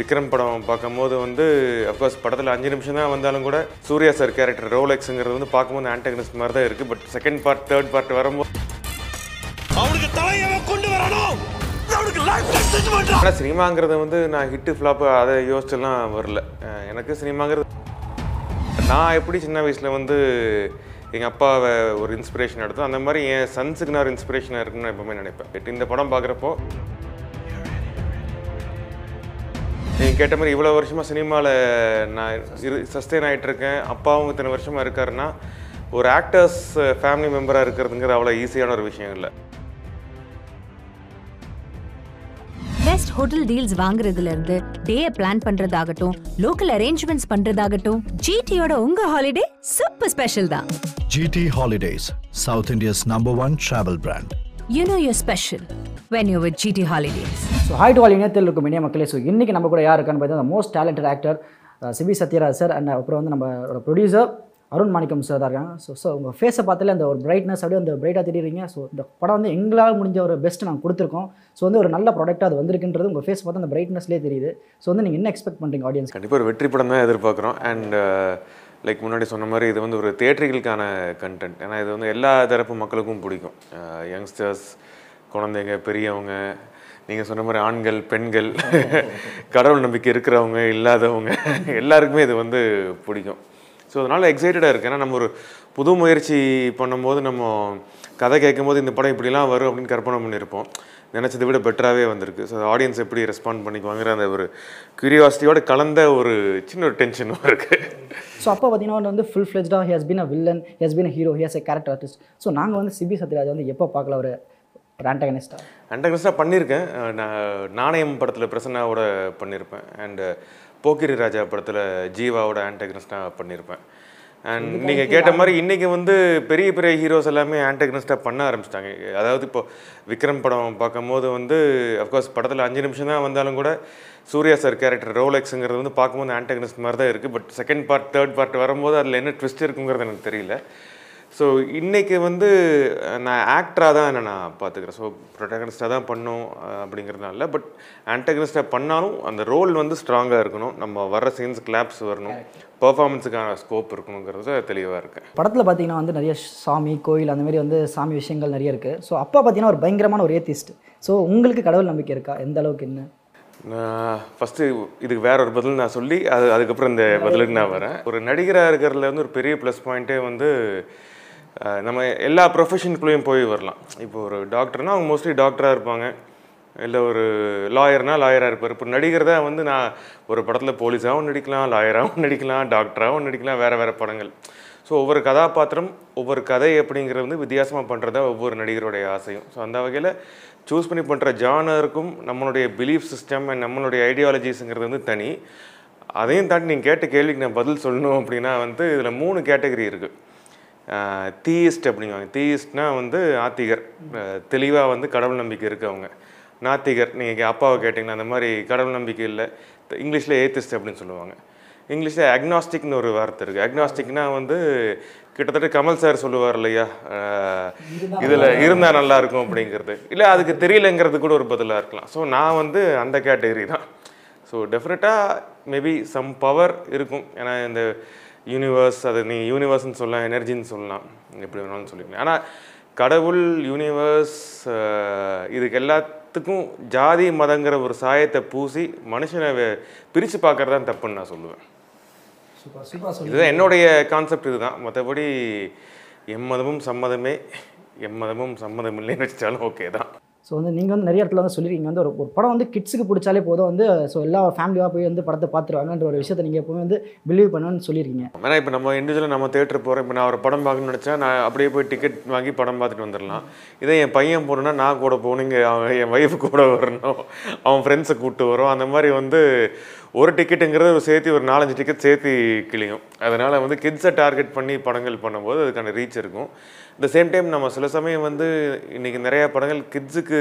விக்ரம் படம் பார்க்கும்போது வந்து அஃப்கோர்ஸ் படத்தில் அஞ்சு நிமிஷம் தான் வந்தாலும் கூட சூர்யா சார் கேரக்டர் ரோலெக்ஸுங்கிறது வந்து பார்க்கும்போது ஆன்டகனிஸ்ட் மாதிரி தான் இருக்குது but second part third part வரும்போது அவனுக்கு தலையவ கொண்டு வரணும்! ஆனால் சினிமாங்கிறது வந்து நான் ஹிட்டு ஃப்ளாப்பு அதை யோசிச்செல்லாம் வரல. எனக்கு சினிமாங்கிறது நான் எப்படி சின்ன வயசில் வந்து எங்கள் அப்பாவை ஒரு இன்ஸ்பிரேஷன் எடுத்தோம் அந்த மாதிரி என் சன்ஸுக்கு நான் ஒரு இன்ஸ்பிரேஷனாக இருக்குன்னு எப்பவுமே நினைப்பேன். இந்த படம் பார்க்குறப்போ நீங்கள் கேட்ட மாதிரி இவ்வளோ வருஷமாக சினிமாவில் நான் இரு சஸ்டெயின் ஆகிட்டு இருக்கேன் அப்பாவும் இத்தனை வருஷமாக இருக்காருன்னா ஒரு ஆக்டர்ஸ் ஃபேமிலி மெம்பராக இருக்கிறதுங்கிறது அவ்வளோ ஈஸியான ஒரு விஷயம் இல்லை. பெஸ்ட் ஹோட்டல் டீல்ஸ் வாங்குறதுல இருந்து டேய பிளான் பண்றதாகட்டும் லோக்கல் அரேஞ்ச்மெண்ட்ஸ் பண்றதாகட்டும் ஜிடியோட உங்க ஹாலிடே சூப்பர் ஸ்பெஷல் தான். GT Holidays, South India's number one travel brand. You know your special when you with GT holidays so hi to all இணையத்தில் இருக்கும் இணைய மக்களே. ஸோ இன்றைக்கி நம்ம கூட யார் இருக்கான்னு பார்த்தீங்கன்னா most talented actor Sibi Sathyaraj sir and அப்புறம் வந்து நம்மளோட ப்ரொடியூசர் அருண் மாணிக்கம் சார் தான் இருக்காங்க. ஸோ ஸோ உங்கள் ஃபேஸை பார்த்தாலே அந்த ஒரு பிரைட்னஸ் அப்படியே அந்த பிரைட்டாக தெரியுறீங்க. ஸோ இந்த படம் வந்து எங்களால் முடிஞ்ச ஒரு பெஸ்ட் நாங்கள் கொடுத்துருக்கோம். ஸோ வந்து ஒரு நல்ல ப்ராடக்ட்டாக அது வந்திருக்குன்றது உங்கள் ஃபேஸ் பார்த்தா அந்த பிரைட்னஸ்லேயே தெரியுது. ஸோ வந்து நீங்கள் என்ன எக்ஸ்பெக்ட் பண்ணுறீங்க ஆடியன்ஸ் கண்டிப்பாக ஒரு வெற்றி படம் தான் எதிர்பார்க்குறோம் அண்ட் லைக் முன்னாடி சொன்ன மாதிரி இது வந்து ஒரு தேட்டரிகளுக்கான கண்டென்ட் ஏன்னா இது வந்து எல்லா தரப்பு மக்களுக்கும் பிடிக்கும். யங்ஸ்டர்ஸ் குழந்தைங்க பெரியவங்க நீங்கள் சொன்ன மாதிரி ஆண்கள் பெண்கள் கடவுள் நம்பிக்கை இருக்கிறவங்க இல்லாதவங்க எல்லாருக்குமே இது வந்து பிடிக்கும். ஸோ அதனால் எக்ஸைட்டடாக இருக்குது ஏன்னா நம்ம ஒரு புது முயற்சி பண்ணும்போது நம்ம கதை கேட்கும்போது இந்த படம் இப்படிலாம் வரும் அப்படின்னு கற்பனை பண்ணியிருப்போம். நினச்சதை விட பெட்டராகவே வந்திருக்கு. ஸோ ஆடியன்ஸ் எப்படி ரெஸ்பாண்ட் பண்ணிக்குவாங்கிற அந்த ஒரு க்யூரியாசிட்டியோட கலந்த ஒரு சின்ன ஒரு டென்ஷனும் இருக்குது ஸோ அப்போ பார்த்தீங்கன்னா வந்து full ஃப்ளெஜ்டாக he has been a villain he has been hero he has a character artist so நாங்கள் வந்து சிபி சத்யராஜ் வந்து எப்போ பார்க்கல ஒரு ஆண்டகனிஸ்டாக அண்டகனிஸ்டாக பண்ணியிருக்கேன். நான் நாணயம் படத்தில் பிரசன்னாவோட பண்ணியிருப்பேன். அண்டு போக்கிரி ராஜா படத்தில் ஜீவாவோட ஆண்டகனிஸ்டாக பண்ணியிருப்பேன். அண்ட் நீங்கள் கேட்ட மாதிரி இன்றைக்கி வந்து பெரிய பெரிய ஹீரோஸ் எல்லாமே ஆண்டகனிஸ்டாக பண்ண ஆரம்பிச்சிட்டாங்க. அதாவது இப்போ விக்ரம் படம் பார்க்கும்போது வந்து அஃப்கோர்ஸ் படத்தில் அஞ்சு நிமிஷம் தான் வந்தாலும் கூட சூர்யா சார் கேரக்டர் ரோலெக்ஸுங்கிறது வந்து பார்க்கும்போது ஆண்டகனிஸ்ட் மாதிரி தான் இருக்குது but second part third part வரும்போது அதில் என்ன ட்விஸ்ட் இருக்குங்கிறது எனக்கு தெரியல. ஸோ இன்றைக்கி வந்து நான் ஆக்டராக தான் என்ன நான் பார்த்துக்கிறேன். ஸோ ப்ரொட்டகனிஸ்டாக தான் பண்ணும் அப்படிங்கிறதுனால பட் ஆன்டகனிஸ்டாக பண்ணாலும் அந்த ரோல் வந்து ஸ்ட்ராங்காக இருக்கணும். நம்ம வர்ற சீன்ஸ் கிளாப்ஸ் வரணும். பர்ஃபார்மன்ஸுக்கான ஸ்கோப் இருக்கணுங்கிறது தெளிவாக இருக்கேன் படத்தில் பார்த்தீங்கன்னா வந்து நிறைய சாமி கோயில் அந்த மாதிரி வந்து சாமி விஷயங்கள் நிறைய இருக்குது ஸோ அப்பா பார்த்தீங்கன்னா ஒரு பயங்கரமான ஒரு ஏத்திஸ்ட் ஸோ உங்களுக்கு கடவுள் நம்பிக்கை இருக்கா? எந்த அளவுக்கு என்ன? ஃபஸ்ட்டு இதுக்கு வேற ஒரு பதில் நான் சொல்லி அது அதுக்கப்புறம் இந்த பதிலுக்கு நான் வரேன். ஒரு நடிகராக இருக்கிறதுல வந்து ஒரு பெரிய ப்ளஸ் பாயிண்ட்டே வந்து நம்ம எல்லா ப்ரொஃபஷனுக்குள்ளேயும் போய் வரலாம். இப்போ ஒரு டாக்டர்னால் அவங்க மோஸ்ட்லி டாக்டராக இருப்பாங்க. இல்லை ஒரு லாயர்னா லாயராக இருப்பார். இப்போ நடிகர் தான் வந்து நான் ஒரு படத்தில் போலீஸாகவும் நடிக்கலாம் லாயராகவும் நடிக்கலாம் டாக்டராகவும் நடிக்கலாம் வேறு வேறு படங்கள். ஸோ ஒவ்வொரு கதாபாத்திரம் ஒவ்வொரு கதை அப்படிங்கிறது வந்து வித்தியாசமாக பண்ணுறதா ஒவ்வொரு நடிகருடைய ஆசையும். ஸோ அந்த வகையில் சூஸ் பண்ணி பண்ணுற ஜானருக்கும் நம்மளுடைய பிலீஃப் சிஸ்டம் அண்ட் நம்மளுடைய ஐடியாலஜிஸுங்கிறது வந்து தனி. அதையும் தாண்டி நீங்கள் கேட்ட கேள்விக்கு நான் பதில் சொல்லணும் அப்படின்னா வந்து இதில் மூணு கேட்டகரி இருக்குது தீயிஸ்ட் அப்படிங்குவாங்க. தீயிஸ்ட்னா வந்து ஆத்திகர் தெளிவாக வந்து கடவுள் நம்பிக்கை இருக்கவங்க. நாத்திகர் நீங்கள் அப்பாவை கேட்டிங்கன்னா அந்த மாதிரி கடவுள் நம்பிக்கை இல்லை. இங்கிலீஷில் ஏத்திஸ்ட் அப்படின்னு சொல்லுவாங்க. இங்கிலீஷில் அக்னாஸ்டிக்னு ஒரு வார்த்தை இருக்குது அக்னாஸ்டிக்னா வந்து கிட்டத்தட்ட கமல் சார் சொல்லுவார் இல்லையா? இதில் இருந்தால் நல்லா இருக்கும் அப்படிங்கிறது. இல்லை அதுக்கு தெரியலங்கிறது கூட ஒரு பதிலாக இருக்கலாம். ஸோ நான் வந்து அந்த கேட்டகரி தான். ஸோ டெஃபினட்டாக மேபி சம் பவர் இருக்கும். ஏன்னா இந்த யூனிவர்ஸ் அது நீ யூனிவர்ஸ்னு சொல்லலாம் எனர்ஜின்னு சொல்லலாம். எப்படி வேணாலும் சொல்லிக்கலாம். ஆனால் கடவுள் யூனிவர்ஸ் இதுக்கு எல்லாத்துக்கும் ஜாதி மதங்கிற ஒரு சாயத்தை பூசி மனுஷனை பிரித்து பார்க்கறது தான் தப்புன்னு நான் சொல்லுவேன். இதுதான் என்னுடைய கான்செப்ட் இதுதான். மற்றபடி எம்மதமும் சம்மதமே எம்மதமும் சம்மதம் இல்லைன்னு வச்சாலும் ஓகே தான். ஸோ வந்து நீங்கள் வந்து நிறைய இடத்துல வந்து சொல்லியிருக்கீங்க வந்து ஒரு ஒரு படம் வந்து கிட்ஸுக்கு பிடிச்சாலே போதும் வந்து ஸோ எல்லா ஃபேமிலியாக போய் வந்து படத்தை பார்த்துருவாங்கன்ற ஒரு விஷயத்தை நீங்கள் எப்பவுமே வந்து பிலீவ் பண்ணுன்னு சொல்லியிருக்கீங்க ஏன்னா இப்போ நம்ம இண்டிவிஜுவலாக நம்ம தேட்டர் போகிறோம் இப்போ நான் ஒரு படம் பார்க்கணும்னு நினச்சா நான் அப்படியே போய் டிக்கெட் வாங்கி படம் பார்த்துட்டு வந்துடலாம். இதே என் பையன் போகணுன்னா நான் கூட போகணும். இங்கே அவன் என் ஒய்ஃபு கூட வரணும். அவன் ஃப்ரெண்ட்ஸை கூப்பிட்டு வரும். அந்த மாதிரி வந்து ஒரு டிக்கெட்டுங்கிறது ஒரு சேர்த்து ஒரு நாலஞ்சு டிக்கெட் சேர்த்து கிளியும் அதனால் வந்து கிட்ஸை டார்கெட் பண்ணி படங்கள் பண்ணும்போது அதுக்கான ரீச் இருக்கும். இந்த சேம் டைம் நம்ம சில சமயம் வந்து இன்றைக்கி நிறையா படங்கள் கிட்ஸுக்கு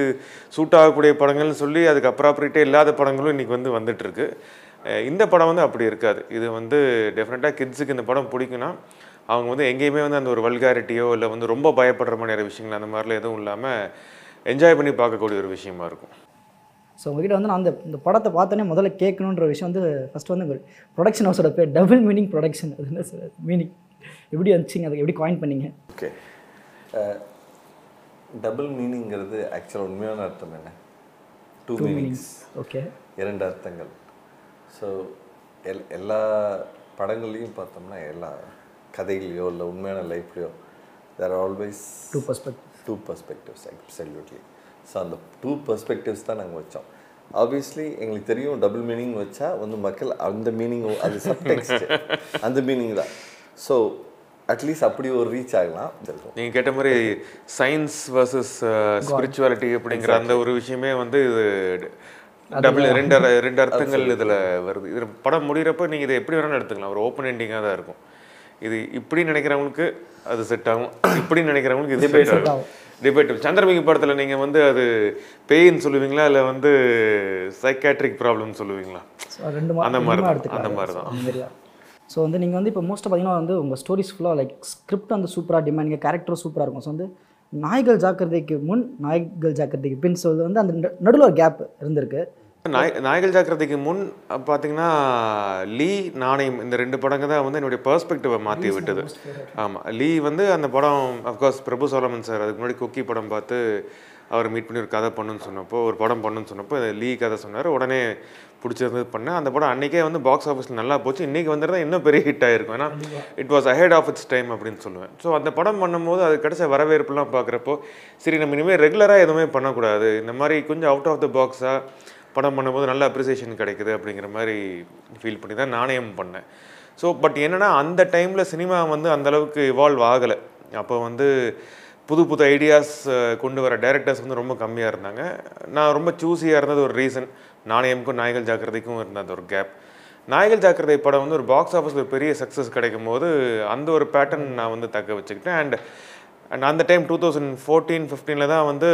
சூட் ஆகக்கூடிய படங்கள்னு சொல்லி அதுக்கு அப்ராப்ரியேட்டே இல்லாத படங்களும் இன்றைக்கி வந்து வந்துட்டுருக்கு. இந்த படம் வந்து அப்படி இருக்காது. இது வந்து டெஃபினட்டாக கிட்ஸுக்கு இந்த படம் பிடிக்குன்னா அவங்க வந்து எங்கேயுமே வந்து அந்த ஒரு வல்காரிட்டியோ இல்லை வந்து ரொம்ப பயப்படுற மாதிரியான விஷயங்கள் அந்த மாதிரிலாம் எதுவும் இல்லாமல் என்ஜாய் பண்ணி பார்க்கக்கூடிய ஒரு விஷயமா இருக்கும். ஸோ உங்ககிட்ட வந்து நான் அந்த இந்த படத்தை பார்த்தோன்னே முதல்ல கேட்கணுன்ற விஷயம் வந்து ஃபஸ்ட்டு வந்து ப்ரொடக்ஷன் ஹவுஸோட பேர் டபுள் மீனிங் ப்ரொடக்ஷன் அது என்ன சார் மீனிங் எப்படி வந்துச்சிங்க? அதை எப்படி காயின் பண்ணீங்க? ஓகே டபுள் மீனிங்கிறது ஆக்சுவலாக உண்மையான அர்த்தம் என்ன? டூ மீனிங்ஸ் ஓகே இரண்டு அர்த்தங்கள். ஸோ எல் எல்லா படங்கள்லையும் பார்த்தோம்னா எல்லா கதைகளையோ இல்லை உண்மையான லைஃப்லையோ there always two perspect two perspectives absolutely so அந்த டூ பர்ஸ்பெக்டிவ்ஸ் தான் நாங்கள் வச்சோம். ஆப்வியஸ்லி எங்களுக்கு தெரியும் டபுள் மீனிங் வச்சா வந்து மக்கள் அந்த மீனிங் அது சப்டெக்ஸ்ட் அந்த மீனிங் தான். ஸோ அட்லீஸ்ட் அப்படி ஒரு ரீச் ஆகலாம். நீங்கள் கேட்ட மாதிரி சயின்ஸ் வர்சஸ் ஸ்பிரிச்சுவாலிட்டி அப்படிங்கிற அந்த ஒரு விஷயமே வந்து இது டபுள் ரெண்டு ரெண்டு அர்த்தங்கள் இதில் வருது. இது படம் முடிகிறப்ப நீங்கள் இதை எப்படி வேணாலும் எடுத்துக்கலாம். ஒரு ஓப்பன் எண்டிங்காக தான் இருக்கும். இது இப்படி நினைக்கிறவங்களுக்கு அது செட் ஆகும். இப்படி நினைக்கிறவங்களுக்கு இது செட் ஆகும். டிபேட் சந்திரமுகி படத்தில் நீங்கள் வந்து அது பேயின்னு சொல்லுவீங்களா? இல்லை வந்து சைக்காட்ரிக் ப்ராப்ளம் சொல்லுவீங்களா? ரெண்டு அந்த மாதிரி அந்த மாதிரி தான். ஸோ வந்து நீங்கள் வந்து இப்போ மோஸ்ட்டாக பார்த்தீங்கன்னா வந்து உங்கள் ஸ்டோரிஸ் ஃபுல்லாக லைக் ஸ்கிரிப்ட் வந்து சூப்பராக டிமாண்ட் கேரக்டரும் சூப்பராக இருக்கும். ஸோ வந்து நாய்கள் ஜாக்கிரதைக்கு முன் நாய்கள் ஜாக்கிரதைக்கு பின் இது வந்து அந்த நடுவில் ஒரு கேப் இருந்திருக்கு. நாய் நாய்கள் ஜாக்கிரதைக்கு முன் பார்த்தீங்கன்னா லீ நாணயம் இந்த ரெண்டு படங்க தான் வந்து என்னுடைய பெர்ஸ்பெக்டிவை மாற்றி விட்டது. ஆமாம் லீ வந்து அந்த படம் அஃப்கோர்ஸ் பிரபு சோலமன் சார் அதுக்கு முன்னாடி குக்கி படம் பார்த்து அவர் மீட் பண்ணி ஒரு கதை பண்ணுன்னு சொன்னப்போ ஒரு படம் பண்ணுன்னு சொன்னப்போ லீ கதை சொன்னார். உடனே பிடிச்சிருந்தது பண்ணேன். அந்த படம் அன்றைக்கே வந்து பாக்ஸ் ஆஃபீஸில் நல்லா போச்சு. இன்றைக்கி வந்துருந்தா இன்னும் பெரிய ஹிட் ஆயிருக்கும் ஏன்னா it was ahead of its time அப்படின்னு சொல்லுவேன். ஸோ அந்த படம் பண்ணும்போது அது கிடைச்ச வரவேற்புலாம் பார்க்குறப்போ சரி நம்ம இனிமேல் ரெகுலராக எதுவுமே பண்ணக்கூடாது. இந்த மாதிரி கொஞ்சம் அவுட் ஆஃப் த பாக்ஸாக படம் பண்ணும்போது நல்ல அப்ரிசியேஷன் கிடைக்குது அப்படிங்கிற மாதிரி ஃபீல் பண்ணி தான் நாணயம் பண்ணேன். ஸோ பட் என்னென்னா அந்த டைமில் சினிமா வந்து அந்தளவுக்கு இவால்வ் ஆகலை. அப்போ வந்து புது புது ஐடியாஸ் கொண்டு வர டேரக்டர்ஸ் வந்து ரொம்ப கம்மியாக இருந்தாங்க. நான் ரொம்ப சூஸியாக இருந்தது ஒரு ரீசன் நாணயமுக்கும் நாய்கள் ஜாக்கிரதைக்கும் இருந்த அந்த ஒரு கேப் நாய்கள் ஜாக்கிரதை படம் வந்து ஒரு பாக்ஸ் ஆஃபீஸில் ஒரு பெரிய சக்ஸஸ் கிடைக்கும் போது அந்த ஒரு பேட்டர்ன் நான் வந்து தக்க வச்சுக்கிட்டேன். அண்ட் அண்ட் அந்த டைம் டூ தௌசண்ட் ஃபோர்டீன் ஃபிஃப்டீனில் தான் வந்து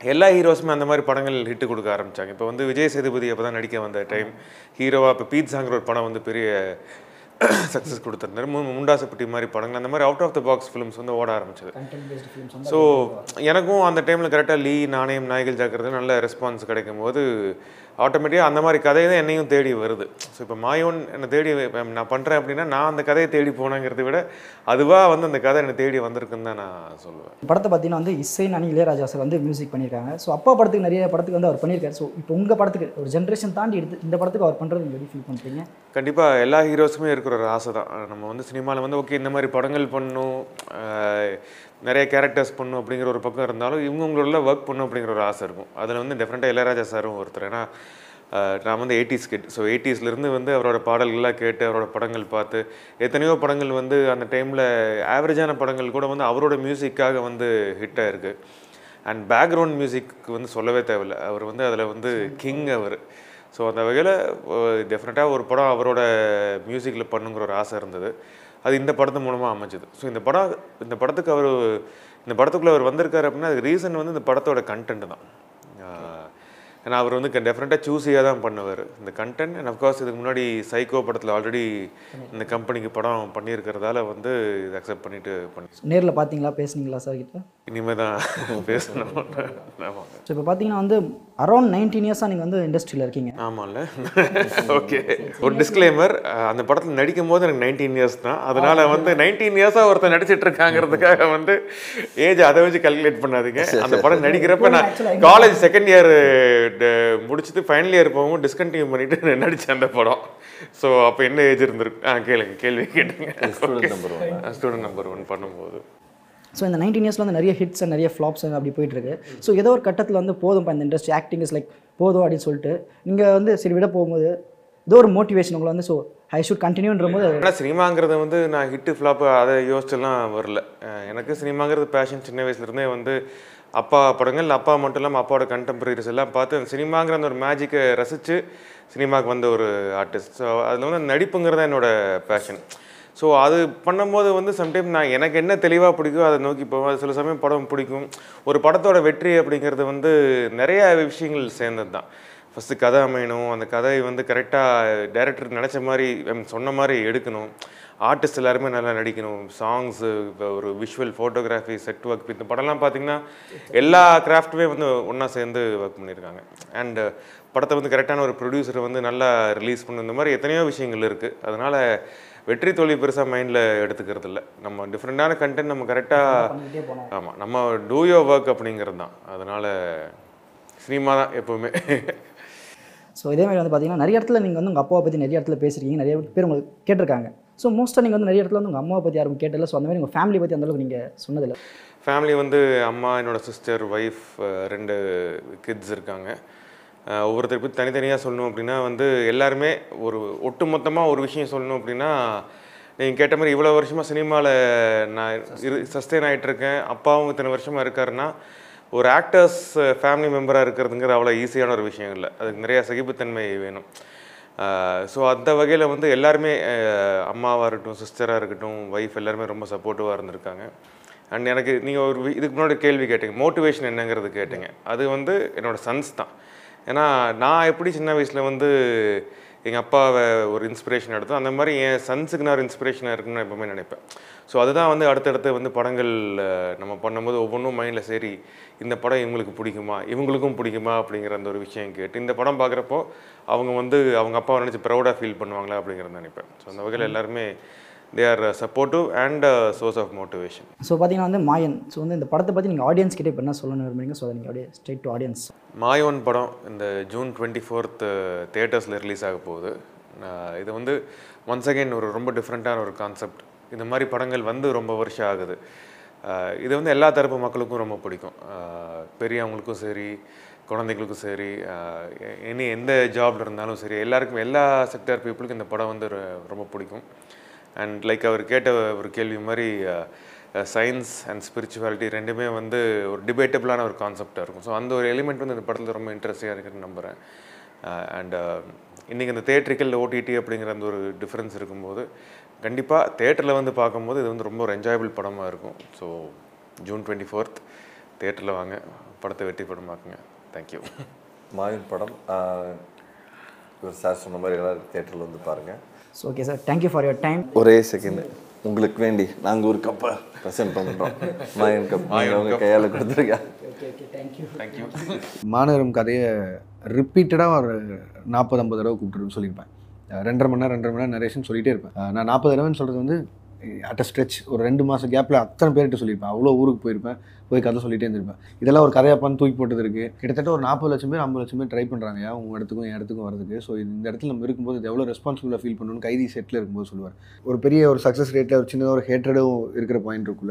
எல்லா ஹீரோஸுமே அந்த மாதிரி படங்கள் ஹிட்டு கொடுக்க ஆரம்பிச்சாங்க. இப்போ வந்து விஜய் சேதுபதி அப்போ தான் நடிக்க வந்த டைம் ஹீரோவாக இப்போ பீட்ஸாங்கிற ஒரு படம் வந்து பெரிய சக்ஸஸ் கொடுத்துருந்தாரு. முண்டாசப்பட்டி மாதிரி படங்கள் அந்த மாதிரி out of the box films வந்து ஓட ஆரம்பிச்சது. ஸோ எனக்கும் அந்த டைமில் கரெக்டாக லீ நாணயம் நாய்கள் ஜாக்கிரதை நல்ல ரெஸ்பான்ஸ் கிடைக்கும் போது ஆட்டோமேட்டிக்காக அந்த மாதிரி கதை தான் என்னையும் தேடி வருது. ஸோ இப்போ மாயோன் என்னை தேடி நான் பண்ணுறேன் அப்படின்னா நான் அந்த கதையை தேடி போனேங்கிறத விட அதுவாக வந்து அந்த கதை என்னை தேடி வந்திருக்குன்னு தான் நான் சொல்லுவேன். படத்தை பார்த்தீங்கன்னா வந்து இசை நானி இளையராஜா சார் வந்து மியூசிக் பண்ணியிருக்காங்க. ஸோ அப்பா படத்துக்கு நிறைய படத்துக்கு வந்து அவர் பண்ணியிருக்காரு. ஸோ இப்போ உங்கள் படத்துக்கு ஒரு ஜென்ரேஷன் தாண்டி எடுத்து இந்த படத்துக்கு அவர் பண்ணுறது நீங்கள் எப்படி ஃபீல் பண்ணுறீங்க கண்டிப்பாக எல்லா ஹீரோஸுமே இருக்கிற ஒரு ஆசை தான். நம்ம வந்து சினிமாவில் வந்து ஓகே இந்த மாதிரி படங்கள் பண்ணணும். நிறைய கேரக்டர்ஸ் பண்ணணும் அப்படிங்கிற ஒரு பக்கம் இருந்தாலும் இவங்களோட ஒர்க் பண்ணணும் அப்படிங்கிற ஒரு ஆசை இருக்கும். அதில் வந்து டெஃபினட்டாக இளையராஜா சாரும் ஒருத்தர். ஏன்னா நான் வந்து எயிட்டிஸ் கிட் ஸோ எயிட்டிஸ்லேருந்து வந்து அவரோட பாடல்கள்லாம் கேட்டு அவரோட படங்கள் பார்த்து எத்தனையோ படங்கள் வந்து அந்த டைமில் ஆவரேஜான படங்கள் கூட வந்து அவரோட மியூசிக்காக வந்து ஹிட் ஆயிருக்கு. அண்ட் பேக்ரவுண்ட் மியூசிக் வந்து சொல்லவே தேவையில்லை. அவர் வந்து அதில் வந்து கிங் அவர். ஸோ அந்த வகையில் டெஃபினட்டாக ஒரு படம் அவரோட மியூசிக்கில் பண்ணுங்கிற ஒரு ஆசை இருந்தது. அது இந்த படத்து மூலமாக அமைஞ்சது. ஸோ இந்த படம் இந்த படத்துக்கு அவர் இந்த படத்துக்குள்ளே அவர் வந்திருக்காரு அப்படின்னா அதுக்கு ரீசன் வந்து இந்த படத்தோட கண்டென்ட் தான். ஏன்னா அவர் வந்து டெஃபினட்டாக சூஸியாக தான் பண்ணுவார். இந்த கண்டென்ட் அண்ட் அஃப்கோர்ஸ் இதுக்கு முன்னாடி சைக்கோ படத்தில் ஆல்ரெடி இந்த கம்பெனிக்கு படம் பண்ணியிருக்கிறதால வந்து இது அக்செப்ட் பண்ணிட்டு பண்ணி நேரில் பார்த்தீங்களா பேசுனீங்களா சார் கிட்ட? இனிமேல் தான் பேசணும் ஸோ இப்போ பார்த்தீங்கன்னா வந்து அரௌண்ட் நைன்டீன் இயர்ஸாக நீங்கள் வந்து இண்டஸ்ட்ரியில் இருக்கீங்க. ஆமாம்ல ஓகே ஒரு டிஸ்க்ளைமர் அந்த படத்தில் நடிக்கும் போது எனக்கு நைன்டீன் இயர்ஸ் தான். அதனால வந்து நைன்டீன் இயர்ஸாக ஒருத்தர் நடிச்சிட்டு இருக்காங்கிறதுக்காக வந்து ஏஜ் அதை வச்சு கால்குலேட் பண்ணாதீங்க. அந்த படம் நடிக்கிறப்ப நான் காலேஜ் செகண்ட் இயர் முடிச்சுட்டு ஃபைனல் இயர் போகும்போது டிஸ்கண்டினியூ பண்ணிட்டு நடிச்சேன் அந்த படம். ஸோ அப்போ என்ன ஏஜ் இருந்திருக்கு ஆ கேளுங்க கேள்வி கேட்டுங்க. Student number one student number one பண்ணும்போது. ஸோ இந்த நைன்டீன் இயர்ஸில் வந்து நிறைய ஹிட்ஸ் நிறைய ஃப்ளாப்ஸ் அப்படி போயிட்டு இருக்கு ஸோ ஏதோ ஒரு கட்டத்தில் வந்து போதும்ப்பா இந்த இண்டஸ்ட்ரி ஆக்டிங் இஸ் லைக் போதும் அப்படின்னு சொல்லிட்டு நீங்கள் வந்து சரி விட போகும்போது ஏதோ ஒரு மோட்டிவேஷன் உங்களை வந்து ஸோ ஐ ஷுட் கண்டினியூன்ற போது ஆனால் சினிமாங்கிறது வந்து நான் ஹிட்டு ஃப்ளாப்பு அதை யோசிச்செல்லாம் வரல. எனக்கு சினிமாங்கிறது பேஷன் சின்ன வயசுலேருந்தே வந்து அப்பா படங்கள் அப்பா மட்டும் இல்லாமல் அப்பாவோட கண்டெம்பரரிஸ் எல்லாம் பார்த்து அந்த சினிமாங்கிற அந்த ஒரு மேஜிக்கை ரசித்து சினிமாவுக்கு வந்த ஒரு ஆர்டிஸ்ட் ஸோ அதில் வந்து நடிப்புங்கிறது தான் என்னோட பேஷன் ஸோ அது பண்ணும்போது வந்து சம்டைம் நான் எனக்கு என்ன தெளிவாக பிடிக்கும் அதை நோக்கி போவேன். சில சமயம் படம் பிடிக்கும். ஒரு படத்தோட வெற்றி அப்படிங்கிறது வந்து நிறைய விஷயங்கள் சேர்ந்தது தான் ஃபஸ்ட்டு கதை அமையணும். அந்த கதை வந்து கரெக்டாக டைரக்டர் நினச்ச மாதிரி சொன்ன மாதிரி எடுக்கணும். ஆர்டிஸ்ட் எல்லாருமே நல்லா நடிக்கணும். சாங்ஸு இப்போ ஒரு விஷுவல் ஃபோட்டோகிராஃபி செட் ஒர்க் இந்த படம்லாம் பார்த்தீங்கன்னா எல்லா கிராஃப்ட்டுமே வந்து ஒன்றா சேர்ந்து ஒர்க் பண்ணியிருக்காங்க அண்டு படத்தை வந்து கரெக்டான ஒரு ப்ரொடியூசர் வந்து நல்லா ரிலீஸ் பண்ண இந்த மாதிரி எத்தனையோ விஷயங்கள் இருக்குது அதனால் வெற்றி தோல்வி பெருசாக மைண்டில் எடுத்துக்கிறது இல்லை. நம்ம டிஃப்ரெண்ட்டான கண்டென்ட் நம்ம கரெக்டாக ஆமாம் நம்ம டூ யோ ஒர்க் அப்படிங்கிறது தான் அதனால் சினிமா தான் எப்போவுமே. ஸோ இதே மாதிரி வந்து பார்த்தீங்கன்னா நிறைய இடத்துல நீங்கள் வந்து உங்கள் அப்பாவை பற்றி நிறைய இடத்துல பேசியிருக்கீங்க நிறைய பேர் உங்களுக்கு கேட்டிருக்காங்க. ஸோ மோஸ்ட்டாக நீங்கள் வந்து நிறைய இடத்துல வந்து உங்கள் அம்மாவை பற்றி யாரும் கேட்டல ஸோ அந்த மாதிரி உங்கள் ஃபேமிலி பற்றி அந்தளவுக்கு நீங்கள் சொன்னதில்லை. ஃபேமிலி வந்து அம்மா என்னோடய சிஸ்டர் ஒய்ஃப் ரெண்டு கிட்ஸ் இருக்காங்க. ஒவ்வொருத்தருக்கு தனித்தனியாக சொல்லணும் அப்படின்னா வந்து எல்லாருமே ஒரு ஒட்டுமொத்தமாக ஒரு விஷயம் சொல்லணும் அப்படின்னா நீங்கள் கேட்ட மாதிரி இவ்வளோ வருஷமாக சினிமாவில் நான் இரு சஸ்டெயின் ஆகிட்டுருக்கேன் அப்பாவும் இத்தனை வருஷமாக இருக்காருன்னா ஒரு ஆக்டர்ஸ் ஃபேமிலி மெம்பராக இருக்கிறதுங்கிற அவ்வளோ ஈஸியான ஒரு விஷயம் இல்லை. அதுக்கு நிறையா சகிப்புத்தன்மை வேணும். ஸோ அந்த வகையில் வந்து எல்லாருமே அம்மாவாக இருக்கட்டும் சிஸ்டராக இருக்கட்டும் ஒய்ஃப் எல்லாருமே ரொம்ப சப்போர்ட்டிவாக இருந்திருக்காங்க. அண்ட் எனக்கு நீங்கள் ஒரு வி- இதுக்கு முன்னாடி கேள்வி கேட்டீங்க. மோட்டிவேஷன் என்னங்கிறது கேட்டீங்க. அது வந்து என்னோட சன்ஸ் தான். ஏன்னா நான் எப்படி சின்ன வயசில் வந்து எங்கள் அப்பாவை ஒரு இன்ஸ்பிரேஷன் எடுத்தோம். அந்த மாதிரி என் சன்ஸுக்கு நான் ஒரு இன்ஸ்பிரேஷனாக இருக்குன்னு எப்பவுமே நினைப்பேன். ஸோ அதுதான் வந்து அடுத்தடுத்து வந்து படங்கள் நம்ம பண்ணும்போது ஒவ்வொன்றும் மைண்டில் சரி இந்த படம் இவங்களுக்கு பிடிக்குமா? இவங்களுக்கும் பிடிக்குமா? அப்படிங்கிற அந்த ஒரு விஷயம் கேட்டு இந்த படம் பார்க்குறப்போ அவங்க வந்து அவங்க அப்பாவை நினச்சி ப்ரௌடாக ஃபீல் பண்ணுவாங்களா? அப்படிங்கிறத நினைப்பேன். ஸோ அந்த வகையில் எல்லாருமே they are supportive and source of motivation so பார்த்தீங்கன்னா வந்து மாயன். ஸோ வந்து இந்த படத்தை பற்றி நீங்கள் ஆடியன்ஸ் கிட்டே இப்போ என்ன சொல்லணும்னு விரும்புறீங்க? ஸோ நீங்கள் அப்படியே ஸ்ட்ரெயிட் டு ஆடியன்ஸ் மாயோன் படம் இந்த ஜூன் டுவெண்ட்டி ஃபோர்த் தேட்டர்ஸில் ரிலீஸ் ஆக போகுது. இது வந்து ஒன்ஸ் அகைன் ஒரு ரொம்ப டிஃப்ரெண்ட்டான ஒரு கான்செப்ட் இந்த மாதிரி படங்கள் வந்து ரொம்ப வருஷம் ஆகுது. இது வந்து எல்லா தரப்பு மக்களுக்கும் ரொம்ப பிடிக்கும். பெரியவங்களுக்கும் சரி குழந்தைங்களுக்கும் சரி இனி எந்த ஜாப்ல இருந்தாலும் சரி எல்லாருக்கும் எல்லா செக்டர் பீப்புளுக்கும் இந்த படம் வந்து ரொம்ப பிடிக்கும். அண்ட் லைக் அவர் கேட்ட ஒரு கேள்வி மாதிரி சயின்ஸ் அண்ட் ஸ்பிரிச்சுவாலிட்டி ரெண்டுமே வந்து ஒரு டிபேட்டபிளான ஒரு கான்செப்டாக இருக்கும். ஸோ அந்த ஒரு எலிமெண்ட் வந்து இந்த படத்தில் ரொம்ப இன்ட்ரெஸ்டிங்காக இருக்குன்னு நம்புகிறேன் அண்ட் uh, uh, இன்றைக்கி இந்த தேட்ரிக்கல் ஓடிடி அப்படிங்கிற அந்த ஒரு டிஃப்ரென்ஸ் இருக்கும்போது கண்டிப்பாக தேட்டரில் வந்து பார்க்கும்போது இது வந்து ரொம்ப ஒரு என்ஜாயபிள் படமாக இருக்கும். ஸோ ஜூன் டுவெண்ட்டி ஃபோர்த் தேட்டரில் வாங்க படத்தை வெற்றி படமாக்குங்க. தேங்க்யூ மாயன் படம் uh, சார் சொன்ன மாதிரி எல்லாம் தேட்டரில் வந்து பாருங்கள் so okay sir thank you for your time ஒரே செகண்ட் உங்களுக்கு வேண்டி நாங்கள் ஒரு கப்பை ப்ரெசென்ட் பண்ணுறோம் மாயன் கப் அவங்க கையால் கொடுத்துருக்கா? மாநகரம் கதையை ரிப்பீட்டடாக ஒரு நாற்பது ஐம்பது தடவை கூப்பிட்டுருன்னு சொல்லியிருப்பேன். ரெண்டரை மணி நேரம் ரெண்டரை மணி நேரம் நரேஷன் சொல்லிட்டே இருப்பேன். நான் நாற்பது தடவைன்னு சொல்கிறது வந்து அட் அ ஸ்ட்ரெச் ஒரு ரெண்டு மாதம் கேப்பில் அத்தனை பேர்கிட்ட சொல்லியிருப்பேன். அவ்வளோ ஊருக்கு போயிருப்பேன் போய் கதை சொல்லிகிட்டே இருந்திருப்பேன். இதெல்லாம் ஒரு கதையாப்பான்னு தூக்கி போட்டது இருக்குது கிட்டத்தட்ட ஒரு நாற்பது லட்சம் பேர் ஐம்பது லட்சம் பேர் ட்ரை பண்ணுறாங்க உங்கள் இடத்துக்கும் என் இடத்துக்கும் வரதுக்கு ஸோ இந்த இடத்துல நம்ம இருக்கும்போது இது எவ்வளோ ரெஸ்பான்சிபிளாக ஃபீல் பண்ணணும்னு கைதி செட்டில் இருக்கும்போது சொல்லுவார். ஒரு பெரிய ஒரு சக்ஸஸ் ரேட்டில் ஒரு சின்னதாக ஒரு ஹேட்ரடும் இருக்கிற பாயிண்ட் இருக்குல்ல